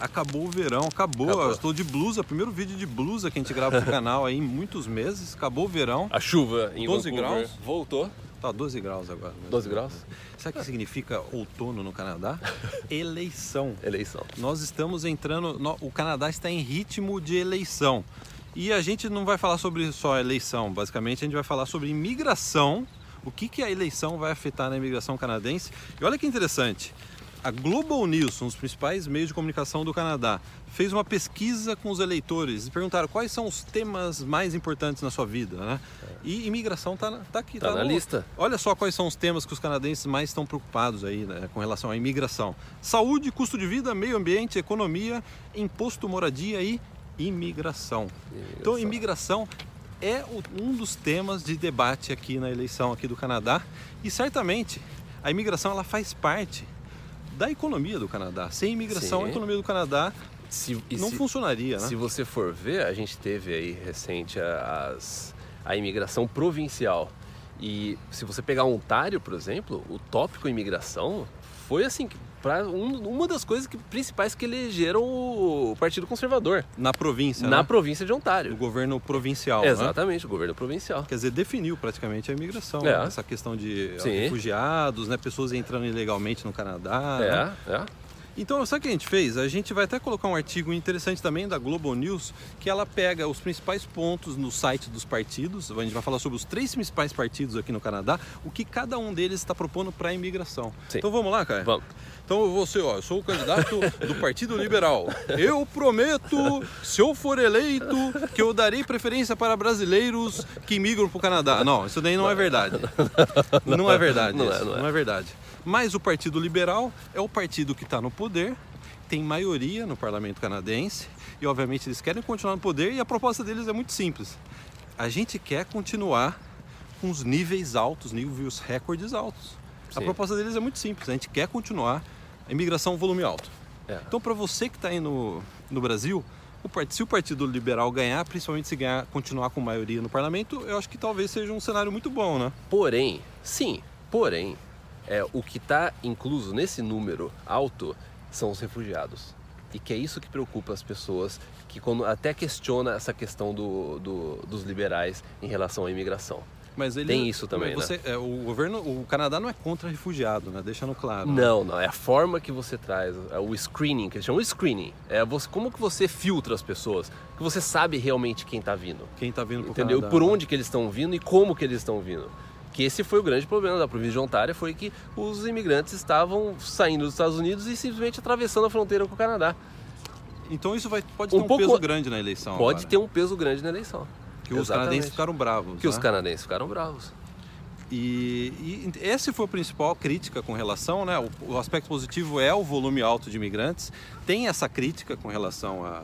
Acabou o verão, acabou. Acabou. Eu estou de blusa, primeiro vídeo de blusa que a gente grava no canal aí em muitos meses. Acabou o verão. A chuva em 12 Vancouver graus? voltou. Tá 12 graus agora. né? 12 graus? Sabe o que significa outono no Canadá? Eleição. Eleição. Nós estamos entrando. no- o Canadá está em ritmo de eleição. E a gente não vai falar sobre só eleição, basicamente a gente vai falar sobre imigração, o que, que a eleição vai afetar na imigração canadense. E olha que interessante, a Global News, um dos principais meios de comunicação do Canadá, fez uma pesquisa com os eleitores e perguntaram quais são os temas mais importantes na sua vida, né? E imigração está tá aqui, Tá na no- lista. Olha só quais são os temas que os canadenses mais estão preocupados aí né, com relação à imigração: saúde, custo de vida, meio ambiente, economia, imposto, moradia e imigração. Então, imigração é um dos temas de debate aqui na eleição aqui do Canadá e certamente a imigração ela faz parte da economia do Canadá. Sem imigração, Sim. a economia do Canadá Se, não se- funcionaria, né? Se você for ver, a gente teve aí recente as, a imigração provincial. E se você pegar Ontário, por exemplo, o tópico imigração foi assim, para uma das coisas que, principais que elegeram o Partido Conservador Na província, na né? província de o Ontário. governo provincial. né? Exatamente, o governo provincial. Quer dizer, definiu praticamente a imigração, É. né? essa questão de Sim. refugiados, né? pessoas entrando ilegalmente no Canadá. né? É, é. Então, sabe o que a gente fez? A gente vai até colocar um artigo interessante também da Global News, que ela pega os principais pontos no site dos partidos. A gente vai falar sobre os três principais partidos aqui no Canadá, o que cada um deles está propondo para a imigração. Sim. Então vamos lá, cara? Vamos. Então você, ó, eu sou o candidato do Partido Liberal. Eu prometo, se eu for eleito, que eu darei preferência para brasileiros que migram para o Canadá. Não, isso daí não é verdade. Não é verdade. Não é, isso, não é. não é verdade. Mas o Partido Liberal é o partido que está no poder, tem maioria no parlamento canadense e, obviamente, eles querem continuar no poder e a proposta deles é muito simples. A gente quer continuar com os níveis altos, níveis recordes altos. A Sim. proposta deles é muito simples. A gente quer continuar a imigração volume alto. É. Então, para você que está aí no, no Brasil, o part- se o Partido Liberal ganhar, principalmente se ganhar, continuar com maioria no parlamento, eu acho que talvez seja um cenário muito bom, né? Porém, sim, porém, é, o que está incluso nesse número alto são os refugiados. E que é isso que preocupa as pessoas, que quando até questiona essa questão do, do- dos liberais em relação à imigração. Mas ele, Tem isso também, né? você, é, o governo, o Canadá não é contra refugiado, né? Deixando claro. né? Não, não, é a forma que você traz, é o screening, que eles chamam de screening. É você, como que você filtra as pessoas, que você sabe realmente quem está vindo. Quem está vindo pro Entendeu? Canadá, Por né? onde que eles estão vindo e como que eles estão vindo. Que esse foi o grande problema da província de Ontário, foi que os imigrantes estavam saindo dos Estados Unidos e simplesmente atravessando a fronteira com o Canadá. Então isso vai, pode Um ter um pouco- peso grande na eleição. Pode agora. ter um peso grande na eleição. Que os Exatamente. canadenses ficaram bravos. Que né? os canadenses ficaram bravos. E, e esse foi a principal crítica com relação, né? O, o aspecto positivo é o volume alto de imigrantes. Tem essa crítica com relação a,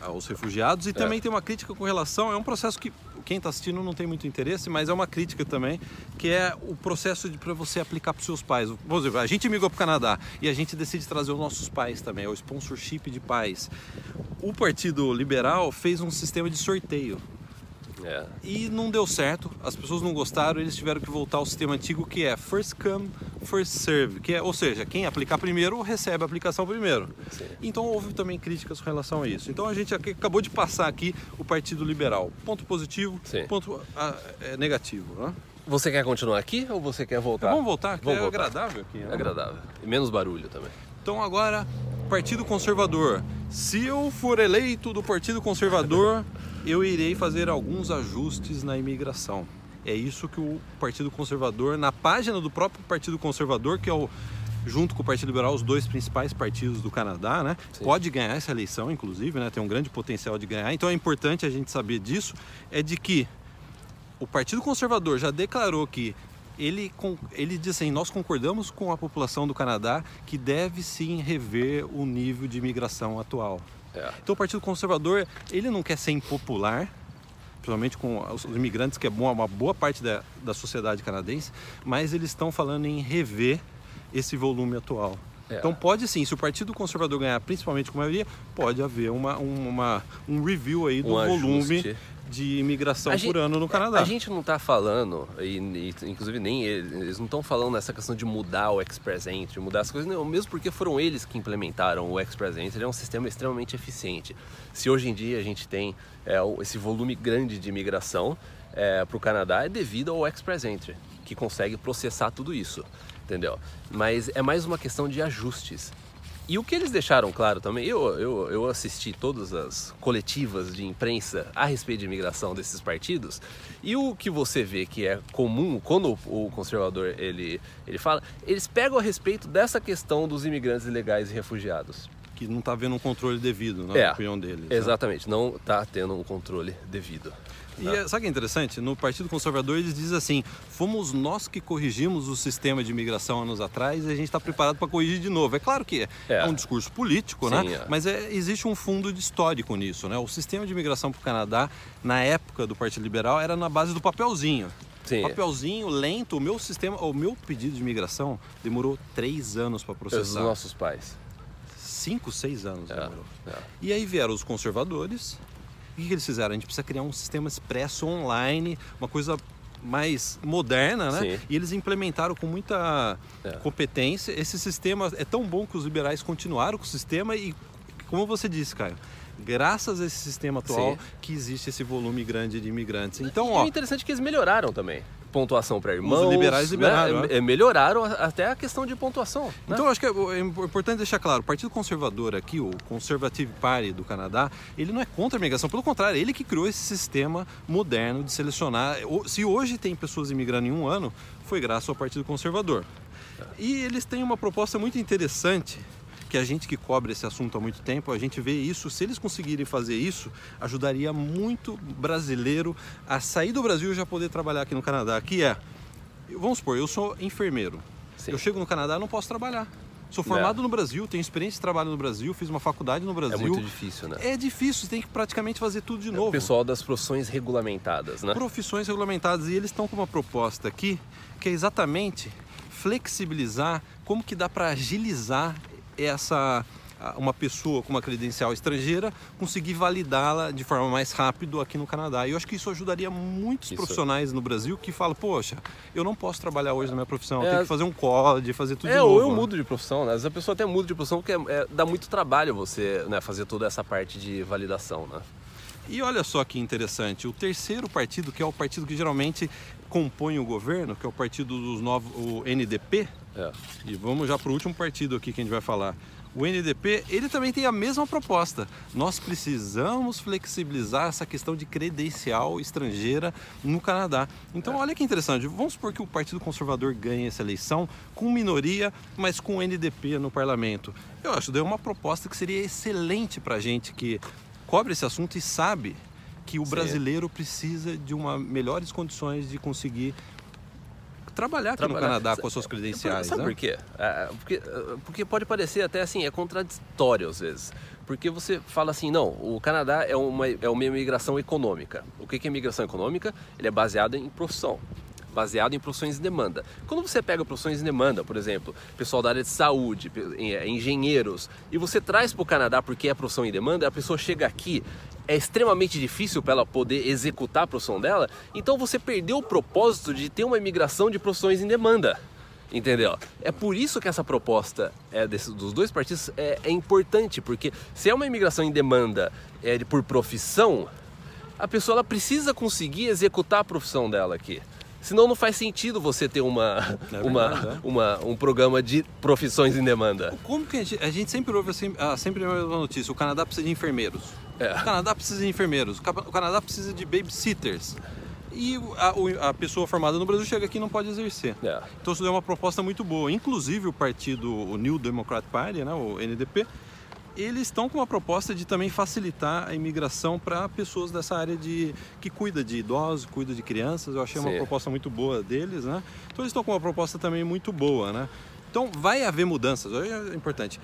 aos refugiados e também tem uma crítica com relação. É um processo que quem está assistindo não tem muito interesse, mas é uma crítica também, que é o processo de para você aplicar para os seus pais. Por exemplo, a gente migrou para o Canadá e a gente decide trazer os nossos pais também, é o sponsorship de pais. O Partido Liberal fez um sistema de sorteio. É. E não deu certo, as pessoas não gostaram, eles tiveram que voltar ao sistema antigo que é first come, first serve, que é, ou seja, quem aplicar primeiro recebe a aplicação primeiro. Sim. Então houve também críticas com relação a isso. Então a gente acabou de passar aqui o Partido Liberal. Ponto positivo, Sim. ponto ah, é, negativo. Né? Você quer continuar aqui ou você quer voltar? Vamos voltar, que Vamos é voltar. agradável aqui. né? É agradável. E menos barulho também. Então agora, Partido Conservador. Se eu for eleito do Partido Conservador, eu irei fazer alguns ajustes na imigração. É isso que o Partido Conservador, na página do próprio Partido Conservador, que é o junto com o Partido Liberal, os dois principais partidos do Canadá, né? Sim. Pode ganhar essa eleição, inclusive, né? Tem um grande potencial de ganhar. Então é importante a gente saber disso, é de que o Partido Conservador já declarou que ele, ele diz assim, nós concordamos com a população do Canadá que deve sim rever o nível de imigração atual. É. Então o Partido Conservador, ele não quer ser impopular, principalmente com os imigrantes, que é uma boa parte da, da sociedade canadense, mas eles estão falando em rever esse volume atual. É. Então pode sim, se o Partido Conservador ganhar, principalmente com maioria, pode haver uma, um- uma, um review aí do Um volume ajuste. de imigração A por gente- ano no Canadá. A gente não está falando, e, e, inclusive nem eles, eles não estão falando nessa questão de mudar o Express Entry, mudar as coisas, não, mesmo porque foram eles que implementaram o Express Entry, ele é um sistema extremamente eficiente. Se hoje em dia a gente tem é, esse volume grande de imigração para o Canadá, é devido ao Express Entry, que consegue processar tudo isso, entendeu? Mas é mais uma questão de ajustes. E o que eles deixaram claro também, eu, eu, eu assisti todas as coletivas de imprensa a respeito de imigração desses partidos, e o que você vê que é comum quando o, conservador ele, ele fala, eles pegam a respeito dessa questão dos imigrantes ilegais e refugiados. Que não está vendo um controle devido, na É, opinião deles. né? Exatamente, não está tendo um controle devido. E é- sabe o que é interessante? No Partido Conservador eles dizem assim: fomos nós que corrigimos o sistema de imigração anos atrás e a gente está preparado para corrigir de novo. É claro que é, É. é um discurso político, Sim, né? Mas é- existe um fundo de histórico nisso, né? O sistema de imigração para o Canadá, na época do Partido Liberal, era na base do papelzinho. Sim. Papelzinho lento, o meu sistema, o meu pedido de imigração demorou três anos para Os processar. nossos pais. Cinco, seis anos É, demorou. é. E aí vieram os conservadores. O que eles fizeram? A gente precisa criar um sistema expresso online, uma coisa mais moderna, né? Sim. E eles implementaram com muita É. competência. Esse sistema é tão bom que os liberais continuaram com o sistema e, como você disse, Caio, graças a esse sistema atual Sim. que existe esse volume grande de imigrantes. Então, e ó, o interessante é que eles melhoraram também. Pontuação para irmãos. liberais liberaram, né? né? É, Melhoraram até a questão de pontuação. né? Então, eu acho que é é importante deixar claro, o Partido Conservador aqui, o Conservative Party do Canadá, ele não é contra a imigração, pelo contrário, ele que criou esse sistema moderno de selecionar. Se hoje tem pessoas imigrando em um ano, foi graças ao Partido Conservador. E eles têm uma proposta muito interessante, que a gente que cobre esse assunto há muito tempo, a gente vê isso, se eles conseguirem fazer isso, ajudaria muito brasileiro a sair do Brasil e já poder trabalhar aqui no Canadá, que é, vamos supor, eu sou enfermeiro, Sim. eu chego no Canadá e não posso trabalhar. Sou formado no Brasil, tenho experiência de trabalho no Brasil, fiz uma faculdade no É Brasil. muito difícil, né? É difícil, você tem que praticamente fazer tudo de O novo. pessoal das profissões regulamentadas, né? Profissões regulamentadas. E eles estão com uma proposta aqui que é exatamente flexibilizar como que dá para agilizar essa uma pessoa com uma credencial estrangeira conseguir validá-la de forma mais rápida aqui no Canadá. E eu acho que isso ajudaria muitos Isso. profissionais no Brasil que falam, poxa, eu não posso trabalhar hoje na minha profissão, eu É, tenho que fazer um college, fazer tudo É, de novo. ou eu né? mudo de profissão, né? Às vezes a pessoa até muda de profissão porque é- é- dá muito trabalho você né, fazer toda essa parte de validação, né? E olha só que interessante, o terceiro partido, que é o partido que geralmente compõe o governo, que é o partido dos novos, o NDP, É. e vamos já para o último partido aqui que a gente vai falar. O NDP, ele também tem a mesma proposta. Nós precisamos flexibilizar essa questão de credencial estrangeira no Canadá. Então, olha que interessante. Vamos supor que o Partido Conservador ganhe essa eleição com minoria, mas com o NDP no parlamento. Eu acho que é uma proposta que seria excelente para a gente que cobre esse assunto e sabe que o Sim. brasileiro precisa de uma melhores condições de conseguir trabalhar aqui Trabalhar. no Canadá com as suas credenciais. Sabe né? por quê? Ah, Porque, ah, porque pode parecer até assim, é contraditório às vezes. Porque você fala assim, não, o Canadá é uma, é uma imigração econômica. O que é imigração econômica? Ele é baseado em profissão. Baseado em profissões em demanda. Quando você pega profissões em demanda, por exemplo, pessoal da área de saúde, eh, engenheiros, e você traz para o Canadá porque é profissão em demanda, a pessoa chega aqui, é extremamente difícil para ela poder executar a profissão dela, então você perdeu o propósito de ter uma imigração de profissões em demanda. Entendeu? É por isso que essa proposta é dos dois partidos é, é importante, porque se é uma imigração em demanda é, por profissão, a pessoa ela precisa conseguir executar a profissão dela aqui. Senão não faz sentido você ter uma, É uma, verdade, é. uma, um programa de profissões em demanda. Como que a gente, a gente sempre ouve assim, ah, sempre a mesma notícia, o Canadá precisa de enfermeiros. É. O Canadá precisa de enfermeiros, o Ca- o Canadá precisa de babysitters. E a, a pessoa formada no Brasil chega aqui e não pode exercer. É. Então isso é uma proposta muito boa. Inclusive o partido, o New Democrat Party, né, o NDP, eles estão com uma proposta de também facilitar a imigração para pessoas dessa área de que cuida de idosos, cuida de crianças. Eu achei uma Sim. proposta muito boa deles, né? Então eles estão com uma proposta também muito boa, né? Então vai haver mudanças, é importante.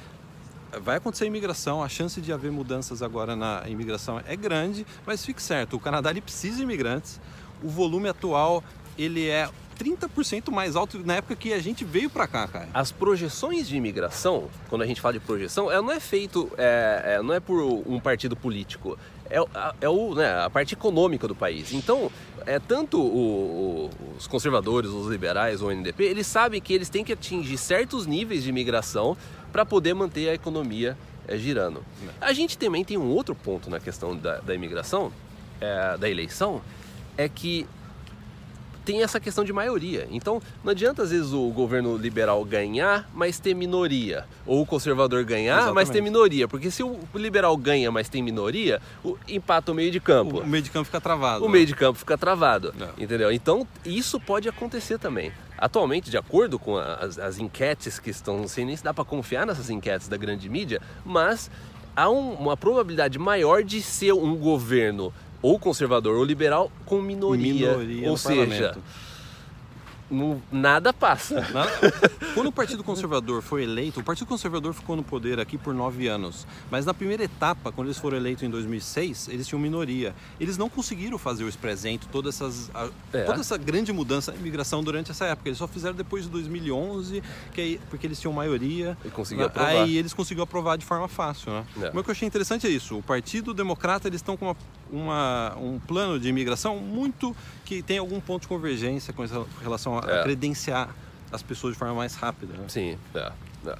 Vai acontecer imigração, a chance de haver mudanças agora na imigração é grande, mas fique certo, o Canadá ele precisa de imigrantes. O volume atual ele é 30% mais alto na época que a gente veio para cá, cara. As projeções de imigração, quando a gente fala de projeção, ela não é feito, é, é, não é por um partido político, é, é o, né, a parte econômica do país. Então, é tanto o, o, os conservadores, os liberais, o NDP, eles sabem que eles têm que atingir certos níveis de imigração para poder manter a economia é, girando. A gente também tem um outro ponto na questão da, da imigração, é, da eleição, é que tem essa questão de maioria. Então, não adianta às vezes o governo liberal ganhar, mas ter minoria, ou o conservador ganhar, Exatamente. mas ter minoria, porque se o liberal ganha, mas tem minoria, o, empata o meio de campo. O meio de campo fica travado. O né? meio de campo fica travado, é. entendeu? Então, isso pode acontecer também. Atualmente, de acordo com as, as enquetes que estão, não sei nem se dá para confiar nessas enquetes da grande mídia, mas há um, uma probabilidade maior de ser um governo ou conservador ou liberal com minoria. minoria ou seja, parlamento não, nada passa. Nada. Quando o Partido Conservador foi eleito, o Partido Conservador ficou no poder aqui por nove anos. Mas na primeira etapa, quando eles foram eleitos em 2006, eles tinham minoria. Eles não conseguiram fazer o expresento, toda, essas, a, é. toda essa grande mudança na imigração durante essa época. Eles só fizeram depois de 2011, que aí, porque eles tinham maioria. E conseguiu aprovar. Aí eles conseguiram aprovar de forma fácil. Né? É. Mas o que eu achei interessante é isso. O Partido Democrata, eles estão com uma, uma, um plano de imigração muito que tem algum ponto de convergência com relação a é. credenciar as pessoas de forma mais rápida. Né? Sim, é, é.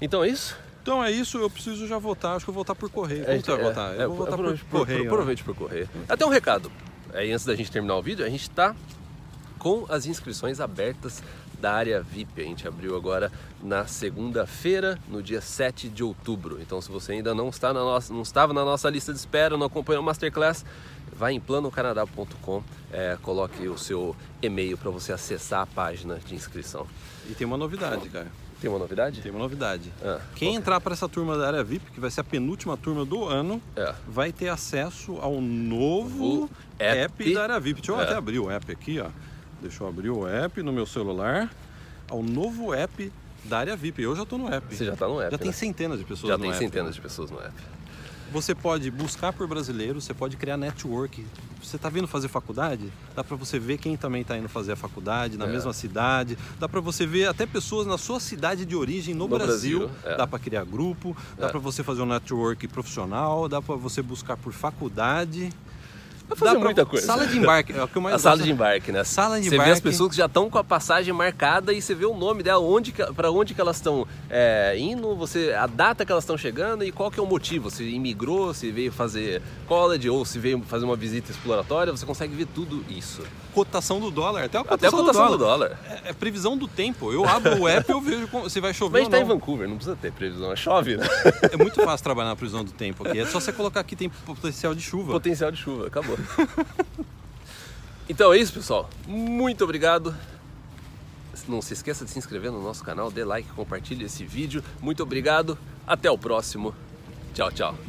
Então é isso? Então é isso, eu preciso já votar, acho que eu vou votar por correio. Como é, você vai é, votar? Eu é, vou votar por, por correio. Aproveite por correio. Até um recado. Aí antes da gente terminar o vídeo, a gente está com as inscrições abertas da área VIP. A gente abriu agora na segunda-feira, no dia 7 de outubro. Então, se você ainda não, está na nossa, não estava na nossa lista de espera, não acompanhou o Masterclass, vai em planocanadá.com, é, coloque o seu e-mail para você acessar a página de inscrição. E tem uma novidade, cara. Tem uma novidade? Tem uma novidade. Ah, Quem entrar para essa turma da área VIP, que vai ser a penúltima turma do ano, é. vai ter acesso ao novo app, app, da área VIP. Deixa eu é. até abrir o app aqui, ó. Deixa eu abrir o app no meu celular. Ao novo app da área VIP. Eu já estou no app. Você já está no app. Já né? tem centenas de pessoas já no app. Já tem centenas né? de pessoas no app. Você pode buscar por brasileiro, você pode criar network. Você está vindo fazer faculdade? Dá para você ver quem também está indo fazer a faculdade na é. mesma cidade. Dá para você ver até pessoas na sua cidade de origem no, no Brasil. Brasil. É. Dá para criar grupo. Dá é. para você fazer um network profissional. Dá para você buscar por faculdade. Dá muita coisa. Sala de embarque, é o que eu mais A sala de embarque, né? Sala de você embarque. vê as pessoas que já estão com a passagem marcada e você vê o nome dela, onde para onde que elas estão é, indo, você a data que elas estão chegando e qual que é o motivo. Se imigrou, se veio fazer college ou se veio fazer uma visita exploratória, você consegue ver tudo isso. Cotação do dólar, até a cotação, até a cotação do, dólar. Do dólar. É, é, previsão do tempo. Eu abro o app e eu vejo se vai chover Mas ou não. tá em Vancouver, não precisa ter previsão, chove, né? É muito fácil trabalhar na previsão do tempo aqui. É só você colocar aqui tem potencial de chuva. Potencial de chuva, acabou. Então é isso, pessoal. Muito obrigado. Não se esqueça de se inscrever no nosso canal, dê like, compartilhe esse vídeo. Muito obrigado. Até o próximo. Tchau, tchau.